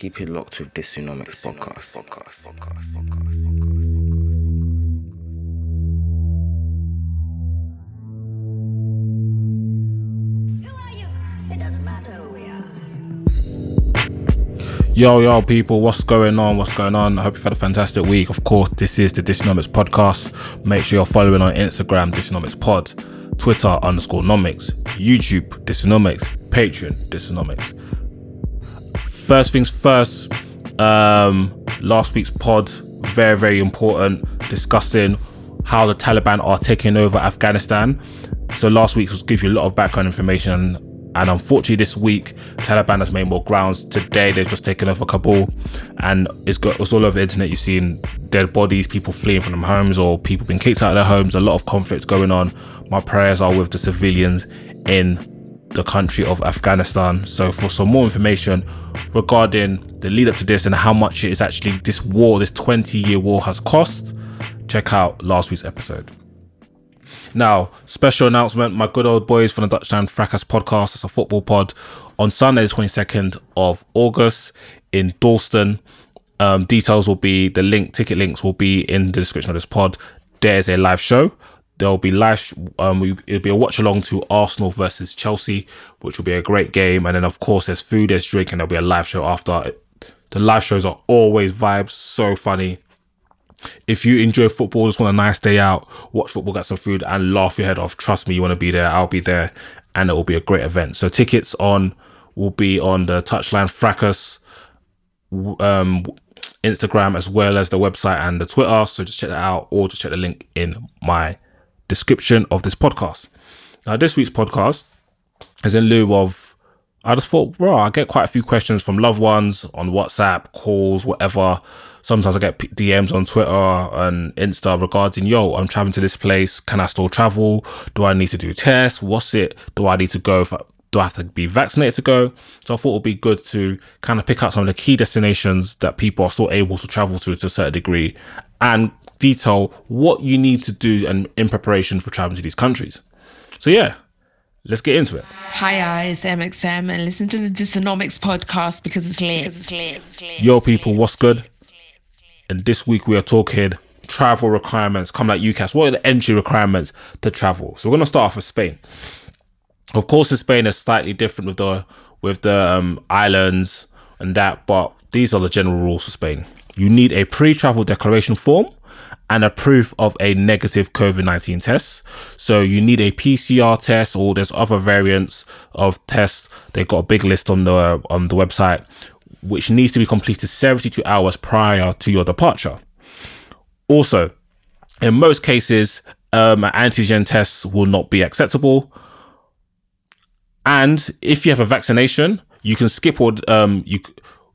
keep it locked with this Dysonomics podcast. podcast, podcast, podcast, are. Yo, yo, people, what's going on? What's going on? I hope you've had a fantastic week. Of course, this is the Dysonomics podcast. Make sure you're following on Instagram, Dysonomics Pod, Twitter underscore nomics, YouTube, Dysonomics, Patreon, Dysonomics. First things first, um, last week's pod, very, very important, discussing how the Taliban are taking over Afghanistan. So last week was give you a lot of background information and unfortunately this week Taliban has made more grounds. Today they've just taken over Kabul and it's got it's all over the internet. You've seen dead bodies, people fleeing from their homes or people being kicked out of their homes, a lot of conflict going on. My prayers are with the civilians in the country of Afghanistan. So for some more information regarding the lead up to this and how much it is actually this war, this 20 year war has cost, check out last week's episode. Now, special announcement my good old boys from the Dutch Touchline Fracas podcast, it's a football pod, on Sunday, the 22nd of August in Dalston. Um, details will be the link, ticket links will be in the description of this pod. There's a live show. There'll be live, um, it'll be a watch along to Arsenal versus Chelsea, which will be a great game. And then, of course, there's food, there's drink, and there'll be a live show after. The live shows are always vibes, so funny if you enjoy football, just want a nice day out, watch football, get some food, and laugh your head off. Trust me, you want to be there. I'll be there, and it will be a great event. So tickets on will be on the Touchline Fracas um, Instagram as well as the website and the Twitter. So just check that out, or just check the link in my description of this podcast. Now, this week's podcast is in lieu of. I just thought, bro, I get quite a few questions from loved ones on WhatsApp, calls, whatever sometimes I get DMs on Twitter and Insta regarding, yo, I'm traveling to this place. Can I still travel? Do I need to do tests? What's it? Do I need to go? Do I have to be vaccinated to go? So I thought it would be good to kind of pick out some of the key destinations that people are still able to travel to to a certain degree and detail what you need to do and in preparation for traveling to these countries. So yeah, let's get into it. Hi guys, MXM and listen to the Dysonomics podcast because it's lit. It's lit. It's lit. Yo, people, what's good? And this week we are talking travel requirements. Come like UCAS. What are the entry requirements to travel? So we're gonna start off with Spain. Of course, in Spain is slightly different with the with the um, islands and that, but these are the general rules for Spain. You need a pre-travel declaration form and a proof of a negative COVID 19 test. So you need a PCR test, or there's other variants of tests. They've got a big list on the on the website, which needs to be completed 72 hours prior to your departure. Also, in most cases, um, antigen tests will not be acceptable. And if you have a vaccination, you can skip all um you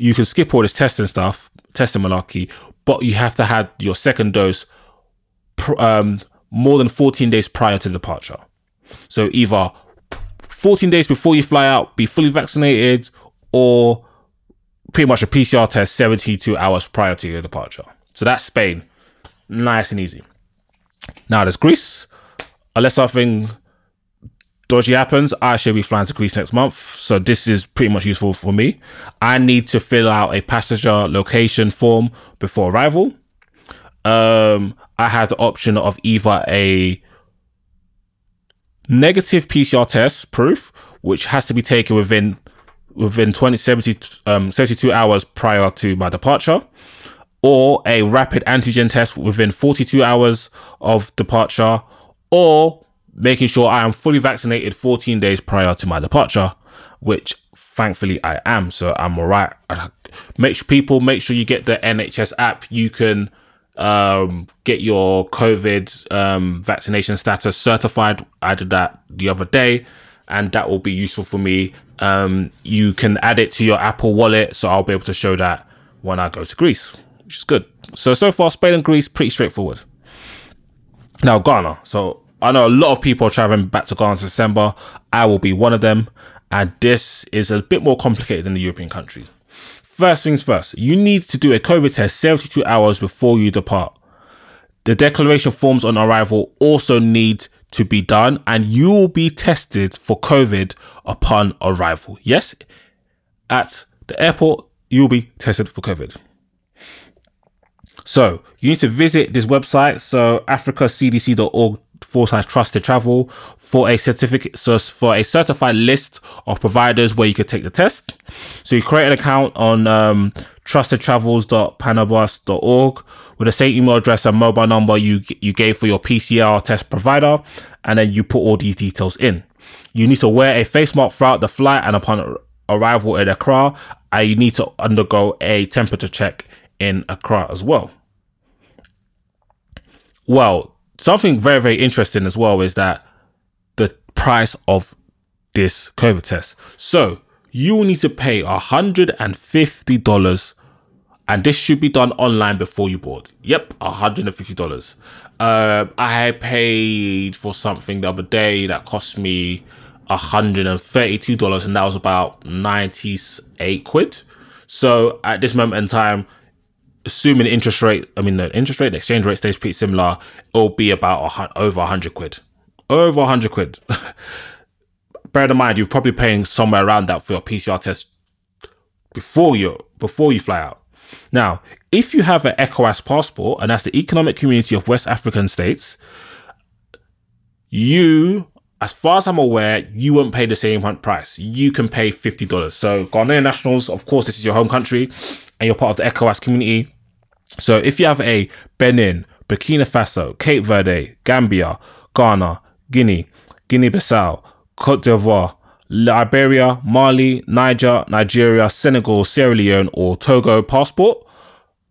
you can skip all this testing stuff, testing malarkey, but you have to have your second dose pr- um more than 14 days prior to departure. So either 14 days before you fly out, be fully vaccinated, or pretty much a PCR test 72 hours prior to your departure. So that's Spain. Nice and easy. Now there's Greece. Unless something dodgy happens, I should be flying to Greece next month. So this is pretty much useful for me. I need to fill out a passenger location form before arrival. Um, I have the option of either a negative PCR test proof, which has to be taken within within 20 70, um, 72 hours prior to my departure or a rapid antigen test within 42 hours of departure or making sure I am fully vaccinated 14 days prior to my departure which thankfully I am so I'm all right make sure people make sure you get the NHS app you can um, get your COVID um, vaccination status certified. I did that the other day, and that will be useful for me. Um, you can add it to your Apple Wallet, so I'll be able to show that when I go to Greece, which is good. So so far, Spain and Greece pretty straightforward. Now Ghana. So I know a lot of people are traveling back to Ghana in December. I will be one of them, and this is a bit more complicated than the European countries. First things first, you need to do a COVID test 72 hours before you depart. The declaration forms on arrival also need to be done, and you will be tested for COVID upon arrival. Yes, at the airport, you'll be tested for COVID. So you need to visit this website, so africacdc.org forward slash trusted travel for a certificate so for a certified list of providers where you could take the test. So you create an account on um, trustedtravels.panabios.org with the same email address and mobile number you you gave for your PCR test provider, and then you put all these details in. You need to wear a face mask throughout the flight and upon arrival at Accra, and you need to undergo a temperature check in Accra as well. Well, something very, very interesting as well is that the price of this COVID test. So you will need to pay $150 and this should be done online before you board. Yep, $150. Uh, I paid for something the other day that cost me $132 and that was about 98 quid. So at this moment in time, assuming interest rate, I mean, the interest rate, the exchange rate stays pretty similar, it'll be about a, over 100 quid. Over 100 quid. Bear in mind, you're probably paying somewhere around that for your PCR test before you before you fly out. Now, if you have an ECOWAS passport, and that's the Economic Community of West African States, you, as far as I'm aware, you won't pay the same price. You can pay fifty dollars. So Ghanaian nationals, of course, this is your home country, and you're part of the ECOWAS community. So if you have a Benin, Burkina Faso, Cape Verde, Gambia, Ghana, Guinea, Guinea-Bissau, Cote d'Ivoire, Liberia, Mali, Niger, Nigeria, Senegal, Sierra Leone, or Togo passport,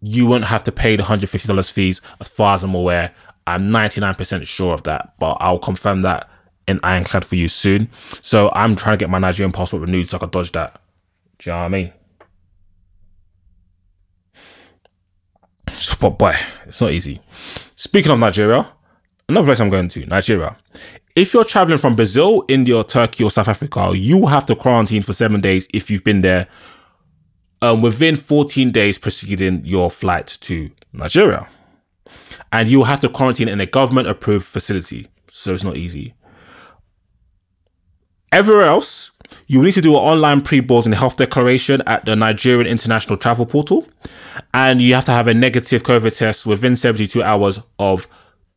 you won't have to pay the $150 fees as far as I'm aware. I'm 99% sure of that, but I'll confirm that in Ironclad for you soon. So I'm trying to get my Nigerian passport renewed so I can dodge that. Do you know what I mean? But boy, it's not easy. Speaking of Nigeria, another place I'm going to, Nigeria. If you're traveling from Brazil, India, Turkey, or South Africa, you have to quarantine for seven days if you've been there um, within 14 days preceding your flight to Nigeria. And you have to quarantine in a government approved facility. So it's not easy. Everywhere else, you need to do an online pre-boarding health declaration at the Nigerian International Travel Portal, and you have to have a negative COVID test within 72 hours of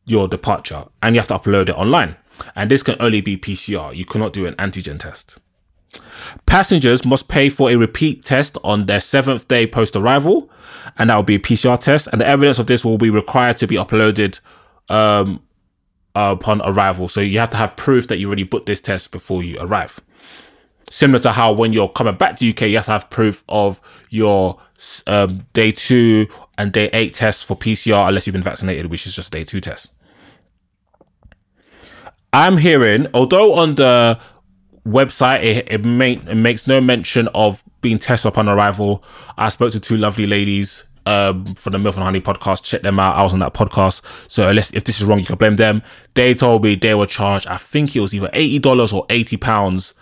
your departure, and you have to upload it online. And this can only be PCR. You cannot do an antigen test. Passengers must pay for a repeat test on their seventh day post arrival, and that will be a PCR test. And the evidence of this will be required to be uploaded um, upon arrival. So you have to have proof that you already booked this test before you arrive. Similar to how when you're coming back to UK, you have to have proof of your um, day two and day eight tests for PCR, unless you've been vaccinated, which is just day two test. I'm hearing, although on the website it, it, it makes no mention of being tested upon arrival. I spoke to two lovely ladies um, for the Milk and Honey podcast. Check them out. I was on that podcast. So unless if this is wrong, you can blame them. They told me they were charged. I think it was either eighty dollars or eighty pounds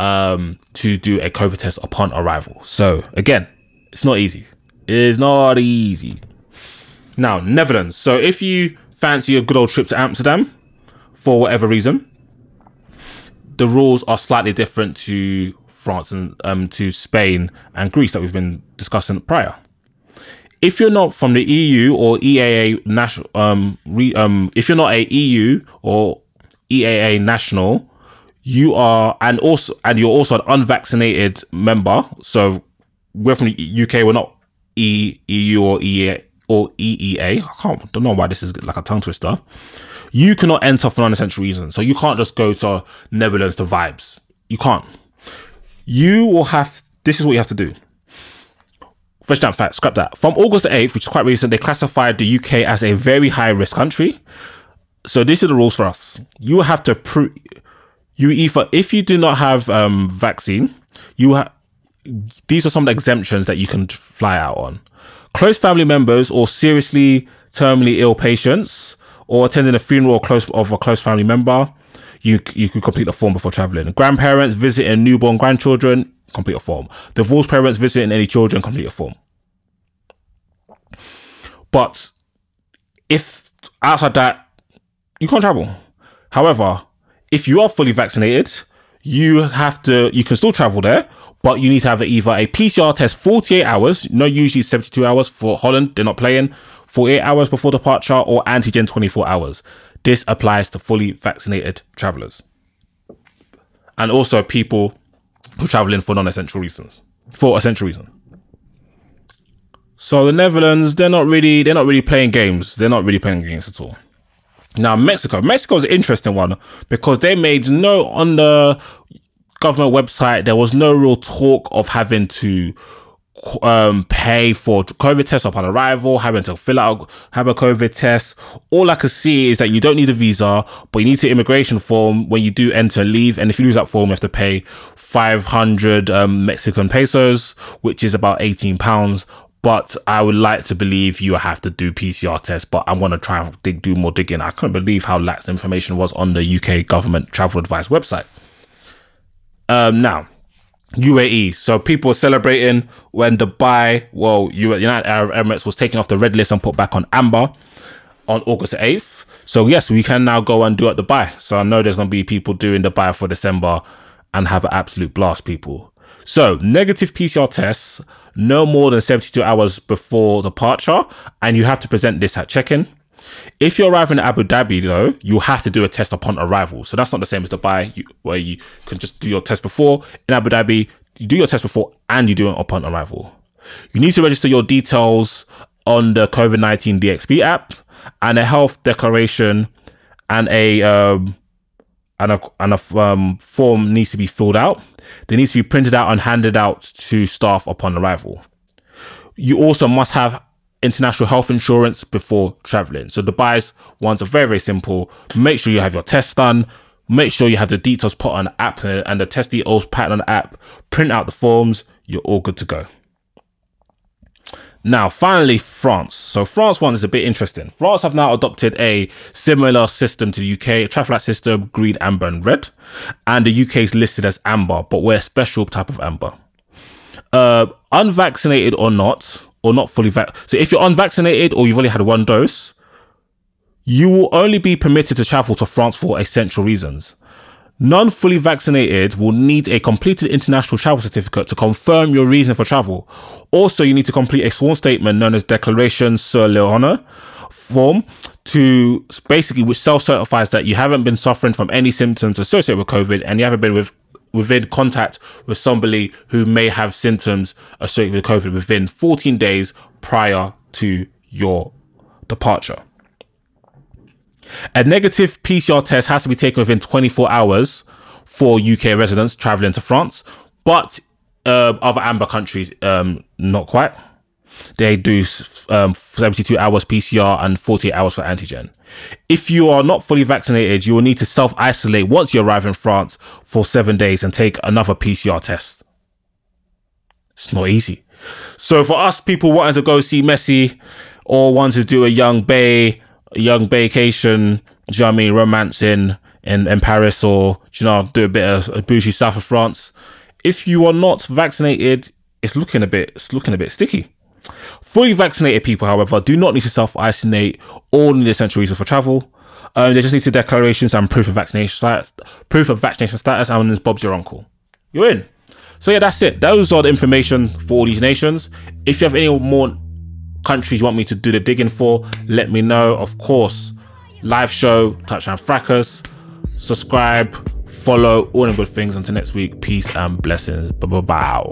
um, to do a COVID test upon arrival. So again, it's not easy. It's not easy. Now Netherlands. So if you fancy a good old trip to Amsterdam for whatever reason, the rules are slightly different to France and um, to Spain and Greece that we've been discussing prior. If you're not from the EU or EAA national, um, re, um, if you're not a EU or EAA national, you are, and also, and you're also an unvaccinated member. So we're from the UK. We're not e, EU or EA or EEA. I can't. Don't know why this is like a tongue twister. You cannot enter for non-essential reasons. So you can't just go to Netherlands to vibes. You can't. You will have. This is what you have to do Vegetarian fact, scrap that. From August 8th, which is quite recent, they classified the UK as a very high risk country. So these are the rules for us. You have to prove either if you do not have um vaccine, you have these are some of the exemptions that you can fly out on. Close family members or seriously terminally ill patients or attending a funeral close of a close family member, you you could complete the form before traveling. Grandparents visiting newborn grandchildren, complete a form. Divorced parents visiting any children, complete a form. But if outside that, you can't travel. However, if you are fully vaccinated, you have to you can still travel there, but you need to have either a PCR test 48 hours, no usually 72 hours for Holland, they're not playing, 48 hours before departure, or antigen 24 hours. This applies to fully vaccinated travelers. And also people who travel in for non-essential reasons. For essential reasons. So the Netherlands, they're not really they're not really playing games. They're not really playing games at all. Now Mexico, Mexico is an interesting one because they made no on the government website. There was no real talk of having to um, pay for COVID tests upon arrival, having to fill out have a COVID test. All I could see is that you don't need a visa, but you need the immigration form when you do enter leave. And if you lose that form, you have to pay 500 um, Mexican pesos, which is about 18 pounds but I would like to believe you have to do PCR tests. But I'm to try and dig, do more digging. I couldn't believe how lax information was on the UK government travel advice website. Um, now, UAE. So people celebrating when Dubai, well, United Arab Emirates was taken off the red list and put back on amber on August 8th. So yes, we can now go and do it Dubai. So I know there's going to be people doing Dubai for December and have an absolute blast, people. So negative PCR tests no more than 72 hours before departure, and you have to present this at check-in. If you're arriving at Abu Dhabi, though, you have to do a test upon arrival. So that's not the same as Dubai, where you can just do your test before. In Abu Dhabi, you do your test before and you do it upon arrival. You need to register your details on the COVID 19 DXB app and a health declaration and a um, and a, and a um, form needs to be filled out. They need to be printed out and handed out to staff upon arrival. You also must have international health insurance before traveling. So the buys ones are very, very simple. Make sure you have your test done. Make sure you have the details put on the app and the test details pattern on the app. Print out the forms. You're all good to go. Now, finally, France. So France one is a bit interesting. France have now adopted a similar system to the UK, a traffic light system, green, amber, and red. And the UK is listed as amber, but we're a special type of amber. Uh, unvaccinated or not, or not fully vaccinated. So if you're unvaccinated or you've only had one dose, you will only be permitted to travel to France for essential reasons. Non fully vaccinated will need a completed international travel certificate to confirm your reason for travel. Also, you need to complete a sworn statement known as Declaration sur l'honneur form to basically which self certifies that you haven't been suffering from any symptoms associated with COVID and you haven't been with within contact with somebody who may have symptoms associated with COVID within 14 days prior to your departure. A negative PCR test has to be taken within 24 hours for UK residents traveling to France, but uh, other amber countries, um, not quite. They do um, 72 hours PCR and 48 hours for antigen. If you are not fully vaccinated, you will need to self isolate once you arrive in France for seven days and take another PCR test. It's not easy. So for us, people wanting to go see Messi or want to do a young Bay young vacation, do you know I mean, romancing in, in Paris or, you know, do a bit of bougie south of France. If you are not vaccinated, it's looking a bit, it's looking a bit sticky. Fully vaccinated people, however, do not need to self isolate or need essential reason for travel. Um, they just need to declarations and proof of vaccination status, proof of vaccination status, and then Bob's your uncle. You're in. So yeah, that's it. Those are the information for all these nations. If you have any more countries you want me to do the digging for, let me know. Of course, live show, Touchline Fracas, subscribe, follow, all the good things. Until next week, peace and blessings. Bye bye.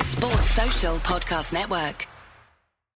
Sports Social Podcast Network.